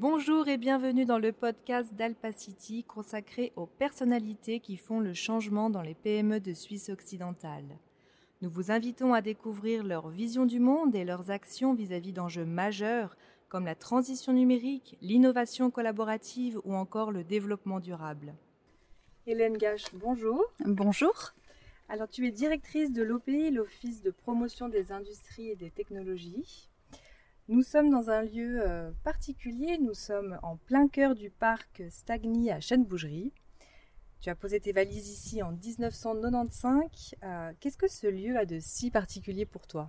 Bonjour et bienvenue dans le podcast d'Alpacity consacré aux personnalités qui font le changement dans les PME de Suisse occidentale. Nous vous invitons à découvrir leur vision du monde et leurs actions vis-à-vis d'enjeux majeurs comme la transition numérique, l'innovation collaborative ou encore le développement durable. Hélène Gache, bonjour. Bonjour. Alors tu es directrice de l'OPI, l'Office de promotion des industries et des technologies. Nous sommes dans un lieu euh, particulier, nous sommes en plein cœur du parc Stagny à Chêne-Bougerie. Tu as posé tes valises ici en 1995. Euh, qu'est-ce que ce lieu a de si particulier pour toi?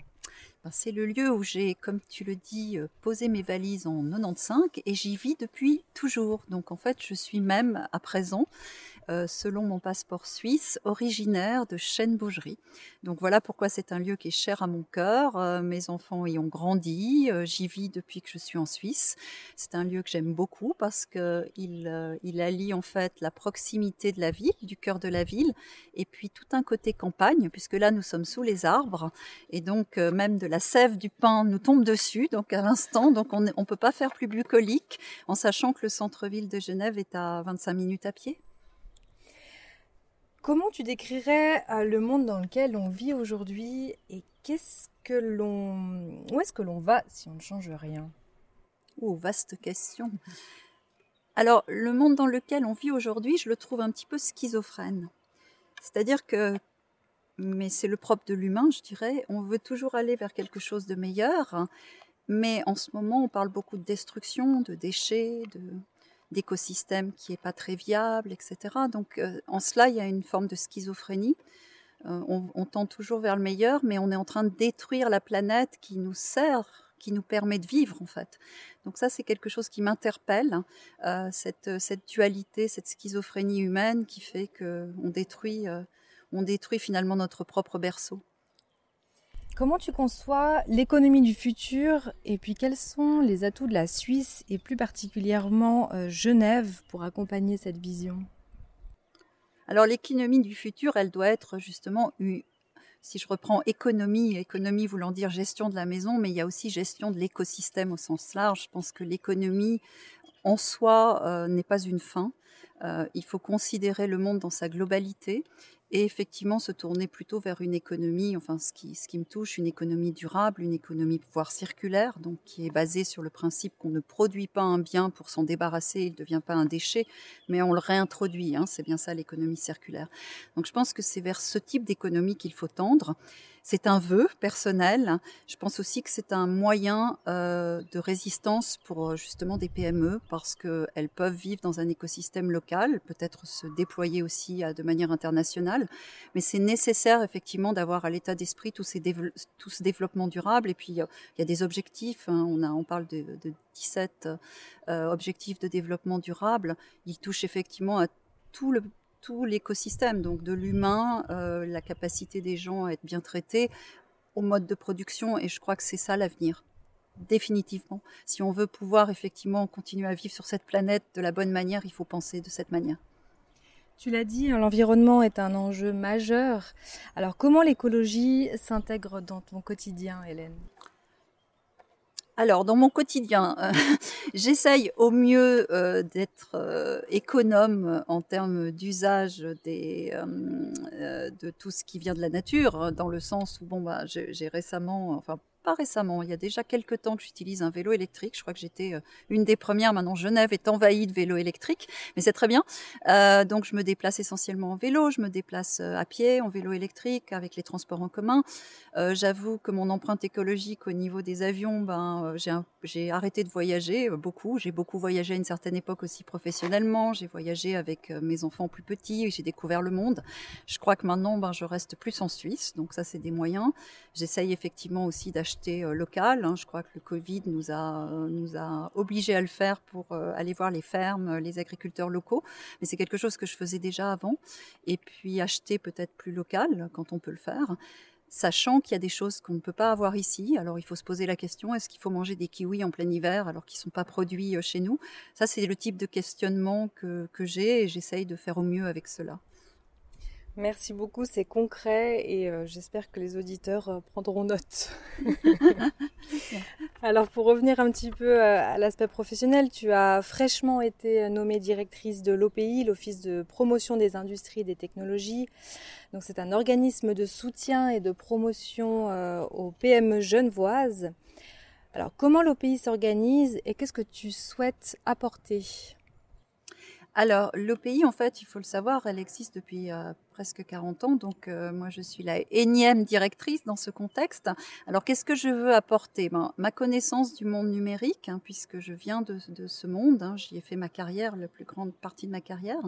Ben, c'est le lieu où j'ai, comme tu le dis, euh, posé mes valises en 95 et j'y vis depuis toujours. Donc en fait, je suis même à présent euh, selon mon passeport suisse, originaire de Chêne-Bougerie. Donc voilà pourquoi c'est un lieu qui est cher à mon cœur. Euh, mes enfants y ont grandi, euh, j'y vis depuis que je suis en Suisse. C'est un lieu que j'aime beaucoup parce que il, il allie en fait la proximité de la ville, du cœur de la ville, et puis tout un côté campagne, puisque là nous sommes sous les arbres, et donc même de la sève du pain nous tombe dessus, donc à l'instant, donc on ne peut pas faire plus bucolique, en sachant que le centre-ville de Genève est à 25 minutes à pied. Comment tu décrirais euh, le monde dans lequel on vit aujourd'hui et qu'est-ce que l'on, où est-ce que l'on va si on ne change rien? Oh, vaste question. Alors, le monde dans lequel on vit aujourd'hui, je le trouve un petit peu schizophrène. C'est-à-dire que, mais c'est le propre de l'humain, je dirais, on veut toujours aller vers quelque chose de meilleur, mais en ce moment, on parle beaucoup de destruction, de déchets, de, d'écosystème qui est pas très viable, etc. Donc euh, en cela, il y a une forme de schizophrénie. Euh, on, tend toujours vers le meilleur, mais on est en train de détruire la planète qui nous sert, qui nous permet de vivre en fait. Donc ça, c'est quelque chose qui m'interpelle, euh, cette, cette, dualité, cette schizophrénie humaine qui fait qu'on détruit, on détruit finalement notre propre berceau. Comment tu conçois l'économie du futur et puis quels sont les atouts de la Suisse et plus particulièrement euh, Genève pour accompagner cette vision? Alors l'économie du futur, elle doit être justement si je reprends économie, économie voulant dire gestion de la maison, mais il y a aussi gestion de l'écosystème au sens large. Je pense que l'économie en soi euh, n'est pas une fin. Euh, il faut considérer le monde dans sa globalité et effectivement se tourner plutôt vers une économie, enfin ce qui, ce qui me touche, une économie durable, une économie voire circulaire, donc qui est basée sur le principe qu'on ne produit pas un bien pour s'en débarrasser, il ne devient pas un déchet, mais on le réintroduit, hein, c'est bien ça l'économie circulaire. Donc je pense que c'est vers ce type d'économie qu'il faut tendre. C'est un vœu personnel. Je pense aussi que c'est un moyen euh, de résistance pour euh, justement des PME parce qu'elles peuvent vivre dans un écosystème local, peut-être se déployer aussi de manière internationale. Mais c'est nécessaire effectivement d'avoir à l'état d'esprit tout, ce développement durable. Et puis il y a des objectifs. Hein. On, a, parle de, de 17 euh, objectifs de développement durable. Ils touchent effectivement à tout le tout l'écosystème, donc de l'humain, euh, la capacité des gens à être bien traités, au mode de production, et je crois que c'est ça l'avenir, définitivement. Si on veut pouvoir effectivement continuer à vivre sur cette planète de la bonne manière, il faut penser de cette manière. Tu l'as dit, hein, l'environnement est un enjeu majeur. Alors comment l'écologie s'intègre dans ton quotidien, Hélène? Alors, dans mon quotidien, euh, j'essaye au mieux euh, d'être euh, économe en termes d'usage de tout ce qui vient de la nature, dans le sens où bon bah j'ai récemment, pas récemment, il y a déjà quelques temps que j'utilise un vélo électrique. Je crois que j'étais euh, une des premières. Maintenant, Genève est envahie de vélos électriques, mais c'est très bien. Euh, donc, je me déplace essentiellement en vélo. Je me déplace euh, à pied, en vélo électrique, avec les transports en commun. J'avoue que mon empreinte écologique au niveau des avions, ben, j'ai arrêté de voyager beaucoup. J'ai beaucoup voyagé à une certaine époque aussi professionnellement. J'ai voyagé avec mes enfants plus petits. J'ai découvert le monde. Je crois que maintenant, ben, je reste plus en Suisse. Donc, ça, c'est des moyens. J'essaye effectivement aussi d'acheter euh, local. Hein. Je crois que le Covid nous a, euh, nous a obligés à le faire pour euh, aller voir les fermes, les agriculteurs locaux. Mais c'est quelque chose que je faisais déjà avant. Et puis acheter peut-être plus local quand on peut le faire sachant qu'il y a des choses qu'on ne peut pas avoir ici. Alors il faut se poser la question, est-ce qu'il faut manger des kiwis en plein hiver alors qu'ils ne sont pas produits chez nous? Ça, c'est le type de questionnement que, que j'ai et j'essaye de faire au mieux avec cela. Merci beaucoup, c'est concret et euh, j'espère que les auditeurs euh, prendront note. Alors pour revenir un petit peu euh, à l'aspect professionnel, tu as fraîchement été nommée directrice de l'OPI, l'Office de promotion des industries et des technologies. Donc c'est un organisme de soutien et de promotion aux PME genevoises. Alors comment l'OPI s'organise et qu'est-ce que tu souhaites apporter? Alors, l'OPI, en fait, il faut le savoir, elle existe depuis presque 40 ans, donc euh, moi je suis la énième directrice dans ce contexte. Alors qu'est-ce que je veux apporter? Ben, Ma connaissance du monde numérique, hein, puisque je viens de, ce monde, hein, j'y ai fait ma carrière, la plus grande partie de ma carrière.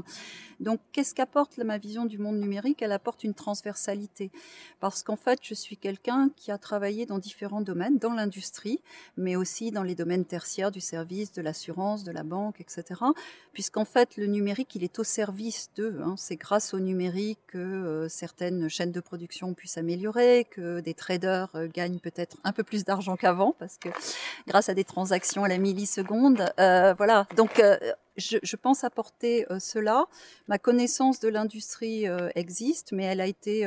Donc qu'est-ce qu'apporte ma vision du monde numérique? Elle apporte une transversalité, parce qu'en fait je suis quelqu'un qui a travaillé dans différents domaines, dans l'industrie, mais aussi dans les domaines tertiaires du service, de l'assurance, de la banque, etc. Puisqu'en fait le numérique, il est au service d'eux. Hein. C'est grâce au numérique que euh, certaines chaînes de production puissent s'améliorer, que des traders euh, gagnent peut-être un peu plus d'argent qu'avant, parce que grâce à des transactions à la milliseconde, euh, voilà. Donc je, pense apporter cela. Ma connaissance de l'industrie existe, mais elle a été,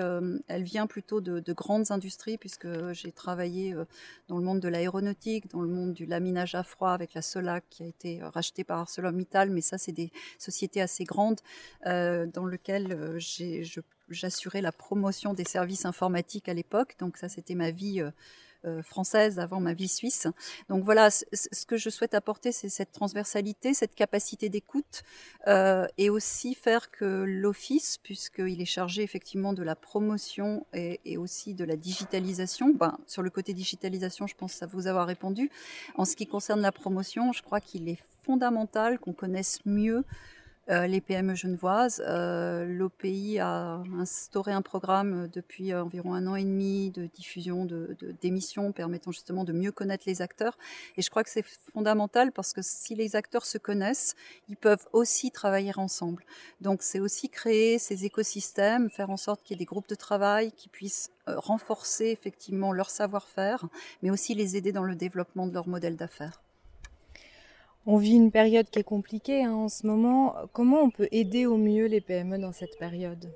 elle vient plutôt de, de, grandes industries puisque j'ai travaillé dans le monde de l'aéronautique, dans le monde du laminage à froid avec la Solac qui a été rachetée par ArcelorMittal, mais ça c'est des sociétés assez grandes dans lesquelles j'assurais la promotion des services informatiques à l'époque. Donc ça, c'était ma vie euh, euh, française avant ma vie suisse. Donc voilà, ce que je souhaite apporter, c'est cette transversalité, cette capacité d'écoute euh, et aussi faire que l'Office, puisqu'il est chargé effectivement de la promotion et, aussi de la digitalisation, ben, sur le côté digitalisation, je pense à vous avoir répondu. En ce qui concerne la promotion, je crois qu'il est fondamental qu'on connaisse mieux euh, les PME genevoises. Euh, L'OPI a instauré un programme depuis environ un an et demi de diffusion d'émissions de, permettant justement de mieux connaître les acteurs. Et je crois que c'est fondamental parce que si les acteurs se connaissent, ils peuvent aussi travailler ensemble. Donc c'est aussi créer ces écosystèmes, faire en sorte qu'il y ait des groupes de travail qui puissent euh, renforcer effectivement leur savoir-faire, mais aussi les aider dans le développement de leur modèle d'affaires. On vit une période qui est compliquée hein, en ce moment. Comment on peut aider au mieux les PME dans cette période?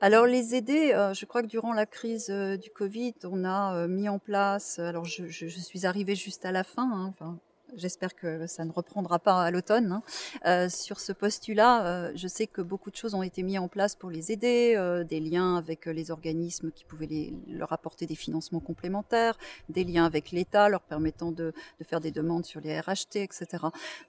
Alors les aider, euh, je crois que durant la crise euh, du Covid, on a mis en place, alors je, suis arrivée juste à la fin, hein, J'espère que ça ne reprendra pas à l'automne. Hein. Euh, sur ce postulat, euh, je sais que beaucoup de choses ont été mises en place pour les aider, euh, des liens avec les organismes qui pouvaient leur apporter des financements complémentaires, des liens avec l'État leur permettant de, faire des demandes sur les RHT, etc.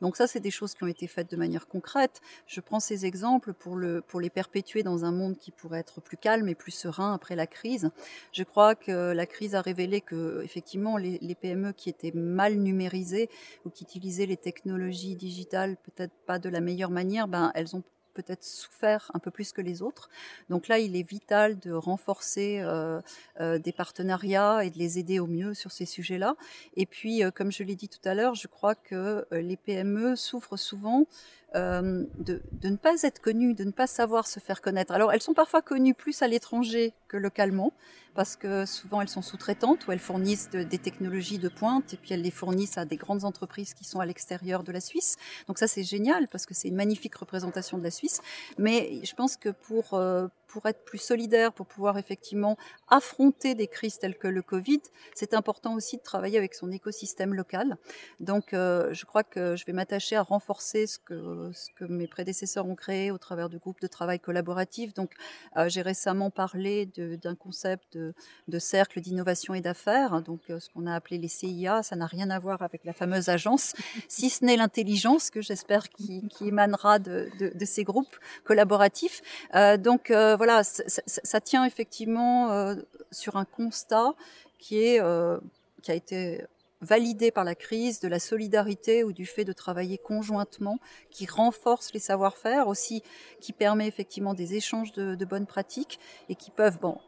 Donc ça, c'est des choses qui ont été faites de manière concrète. Je prends ces exemples pour, le, pour les perpétuer dans un monde qui pourrait être plus calme et plus serein après la crise. Je crois que la crise a révélé que effectivement les PME qui étaient mal numérisées ou qui utilisaient les technologies digitales peut-être pas de la meilleure manière, ben, elles ont peut-être souffert un peu plus que les autres. Donc là, il est vital de renforcer euh, euh, des partenariats et de les aider au mieux sur ces sujets-là. Et puis, euh, comme je l'ai dit tout à l'heure, je crois que les PME souffrent souvent de, de, ne pas être connues, de ne pas savoir se faire connaître. Alors, elles sont parfois connues plus à l'étranger que localement, parce que souvent elles sont sous-traitantes ou elles fournissent des technologies de pointe et puis elles les fournissent à des grandes entreprises qui sont à l'extérieur de la Suisse. Donc ça c'est génial parce que c'est une magnifique représentation de la Suisse. Mais je pense que pour euh, pour être plus solidaire, pour pouvoir effectivement affronter des crises telles que le Covid, c'est important aussi de travailler avec son écosystème local. Donc, euh, je crois que je vais m'attacher à renforcer ce que, mes prédécesseurs ont créé au travers de groupes de travail collaboratifs. Donc, euh, j'ai récemment parlé d'un concept de, cercle d'innovation et d'affaires, donc euh, ce qu'on a appelé les CIA. Ça n'a rien à voir avec la fameuse agence, si ce n'est l'intelligence que j'espère qui, émanera de, ces groupes collaboratifs. donc, voilà voilà, ça, tient effectivement euh, sur un constat qui est euh, qui a été validé par la crise, de la solidarité ou du fait de travailler conjointement, qui renforce les savoir-faire, aussi qui permet effectivement des échanges de, de bonnes pratiques et qui peuvent, bon,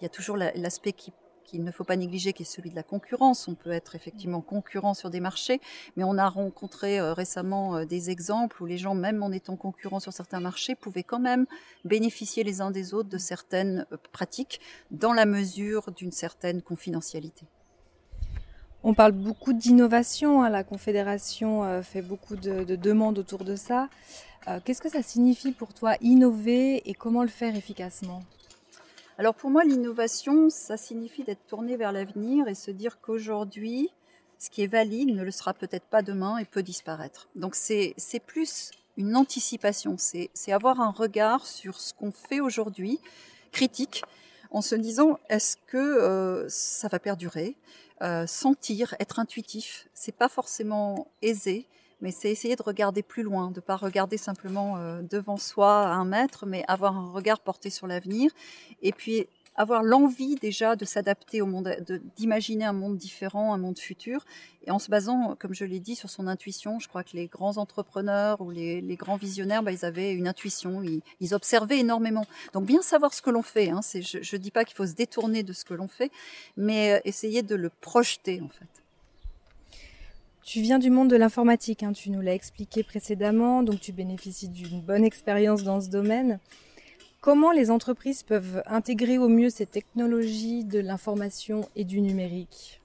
il y a toujours l'aspect qui qu'il ne faut pas négliger, qui est celui de la concurrence. On peut être effectivement concurrent sur des marchés, mais on a rencontré euh, récemment euh, des exemples où les gens, même en étant concurrents sur certains marchés, pouvaient quand même bénéficier les uns des autres de certaines euh, pratiques dans la mesure d'une certaine confidentialité. On parle beaucoup d'innovation, hein. la Confédération fait beaucoup de, demandes autour de ça. Qu'est-ce que ça signifie pour toi innover et comment le faire efficacement? Alors pour moi, l'innovation, ça signifie d'être tourné vers l'avenir et se dire qu'aujourd'hui, ce qui est valide ne le sera peut-être pas demain et peut disparaître. Donc c'est plus une anticipation, c'est avoir un regard sur ce qu'on fait aujourd'hui, critique, en se disant est-ce que euh, ça va perdurer? Euh, Sentir, être intuitif, c'est pas forcément aisé, mais c'est essayer de regarder plus loin, de ne pas regarder simplement euh, devant soi à un mètre, mais avoir un regard porté sur l'avenir, et puis avoir l'envie déjà de s'adapter au monde, d'imaginer un monde différent, un monde futur, et en se basant, comme je l'ai dit, sur son intuition. Je crois que les grands entrepreneurs ou les, grands visionnaires, bah, ils avaient une intuition, ils, observaient énormément. Donc bien savoir ce que l'on fait. Hein, je ne dis pas qu'il faut se détourner de ce que l'on fait, mais euh, essayer de le projeter en fait. Tu viens du monde de l'informatique, hein, tu nous l'as expliqué précédemment, donc tu bénéficies d'une bonne expérience dans ce domaine. Comment les entreprises peuvent intégrer au mieux ces technologies de l'information et du numérique?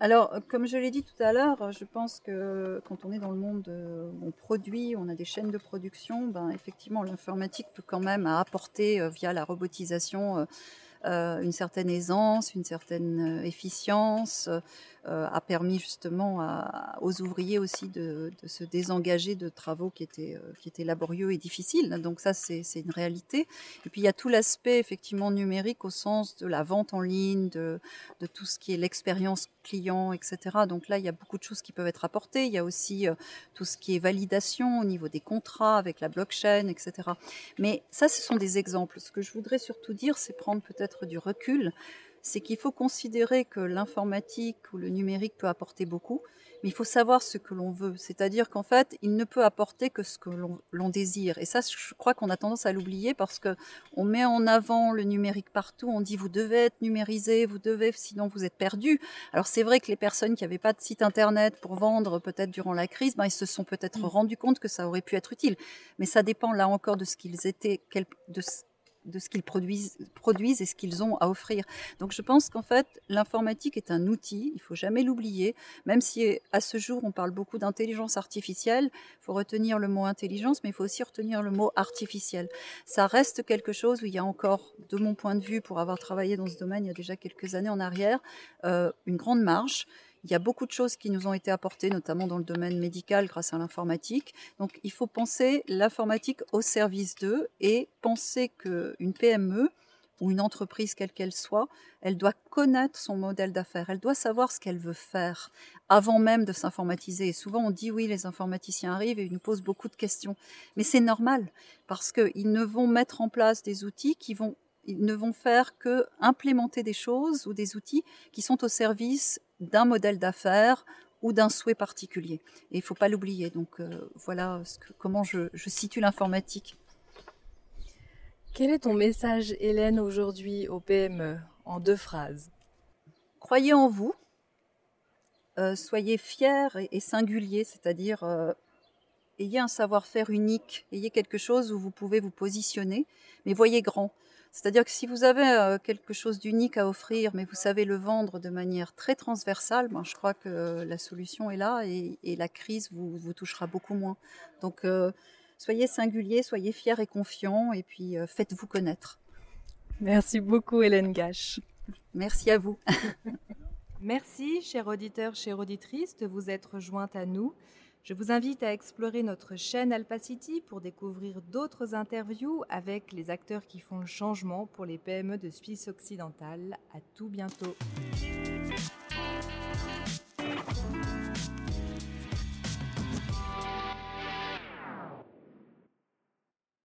Alors, comme je l'ai dit tout à l'heure, je pense que quand on est dans le monde, euh, on produit, on a des chaînes de production, ben effectivement, l'informatique peut quand même apporter euh, via la robotisation euh, une certaine aisance, une certaine efficience, a permis justement aux ouvriers aussi de, se désengager de travaux qui étaient, euh, qui étaient laborieux et difficiles. Donc ça, c'est une réalité. Et puis il y a tout l'aspect effectivement numérique au sens de la vente en ligne, de, de tout ce qui est l'expérience client, etc. Donc là, il y a beaucoup de choses qui peuvent être apportées. Il y a aussi euh, tout ce qui est validation au niveau des contrats avec la blockchain, etc. Mais ça, ce sont des exemples. Ce que je voudrais surtout dire, c'est prendre peut-être du recul c'est qu'il faut considérer que l'informatique ou le numérique peut apporter beaucoup, mais il faut savoir ce que l'on veut. C'est-à-dire qu'en fait, il ne peut apporter que ce que l'on désire. Et ça, je crois qu'on a tendance à l'oublier parce que on met en avant le numérique partout. On dit vous devez être numérisé, vous devez, sinon vous êtes perdu. Alors c'est vrai que les personnes qui n'avaient pas de site internet pour vendre peut-être durant la crise, ben, ils se sont peut-être mmh. rendus compte que ça aurait pu être utile. Mais ça dépend là encore de ce qu'ils étaient, de de ce qu'ils produisent, produisent et ce qu'ils ont à offrir. Donc je pense qu'en fait, l'informatique est un outil, il faut jamais l'oublier, même si à ce jour on parle beaucoup d'intelligence artificielle, il faut retenir le mot intelligence, mais il faut aussi retenir le mot artificiel. Ça reste quelque chose où il y a encore, de mon point de vue, pour avoir travaillé dans ce domaine il y a déjà quelques années en arrière, euh, une grande marge. Il y a beaucoup de choses qui nous ont été apportées, notamment dans le domaine médical grâce à l'informatique. Donc il faut penser l'informatique au service d'eux et penser qu'une PME ou une entreprise quelle qu'elle soit, elle doit connaître son modèle d'affaires, elle doit savoir ce qu'elle veut faire avant même de s'informatiser. Et souvent on dit oui, les informaticiens arrivent et ils nous posent beaucoup de questions. Mais c'est normal parce qu'ils ne vont mettre en place des outils qui vont ils ne vont faire que implémenter des choses ou des outils qui sont au service d'un modèle d'affaires ou d'un souhait particulier. Et il ne faut pas l'oublier. Donc euh, voilà comment je, situe l'informatique. Quel est ton message, Hélène, aujourd'hui au PME, en deux phrases? Croyez en vous, euh, soyez fiers et, singuliers, c'est-à-dire euh, ayez un savoir-faire unique, ayez quelque chose où vous pouvez vous positionner, mais voyez grand. C'est-à-dire que si vous avez euh, quelque chose d'unique à offrir, mais vous savez le vendre de manière très transversale, ben, je crois que la solution est là et, la crise vous, vous, touchera beaucoup moins. Donc, euh, soyez singulier, soyez fiers et confiants, et puis euh, faites-vous connaître. Merci beaucoup, Hélène Gache. Merci à vous. Merci, chers auditeurs, chères auditrices, de vous être jointes à nous. Je vous invite à explorer notre chaîne Alpacity pour découvrir d'autres interviews avec les acteurs qui font le changement pour les PME de Suisse occidentale. À tout bientôt.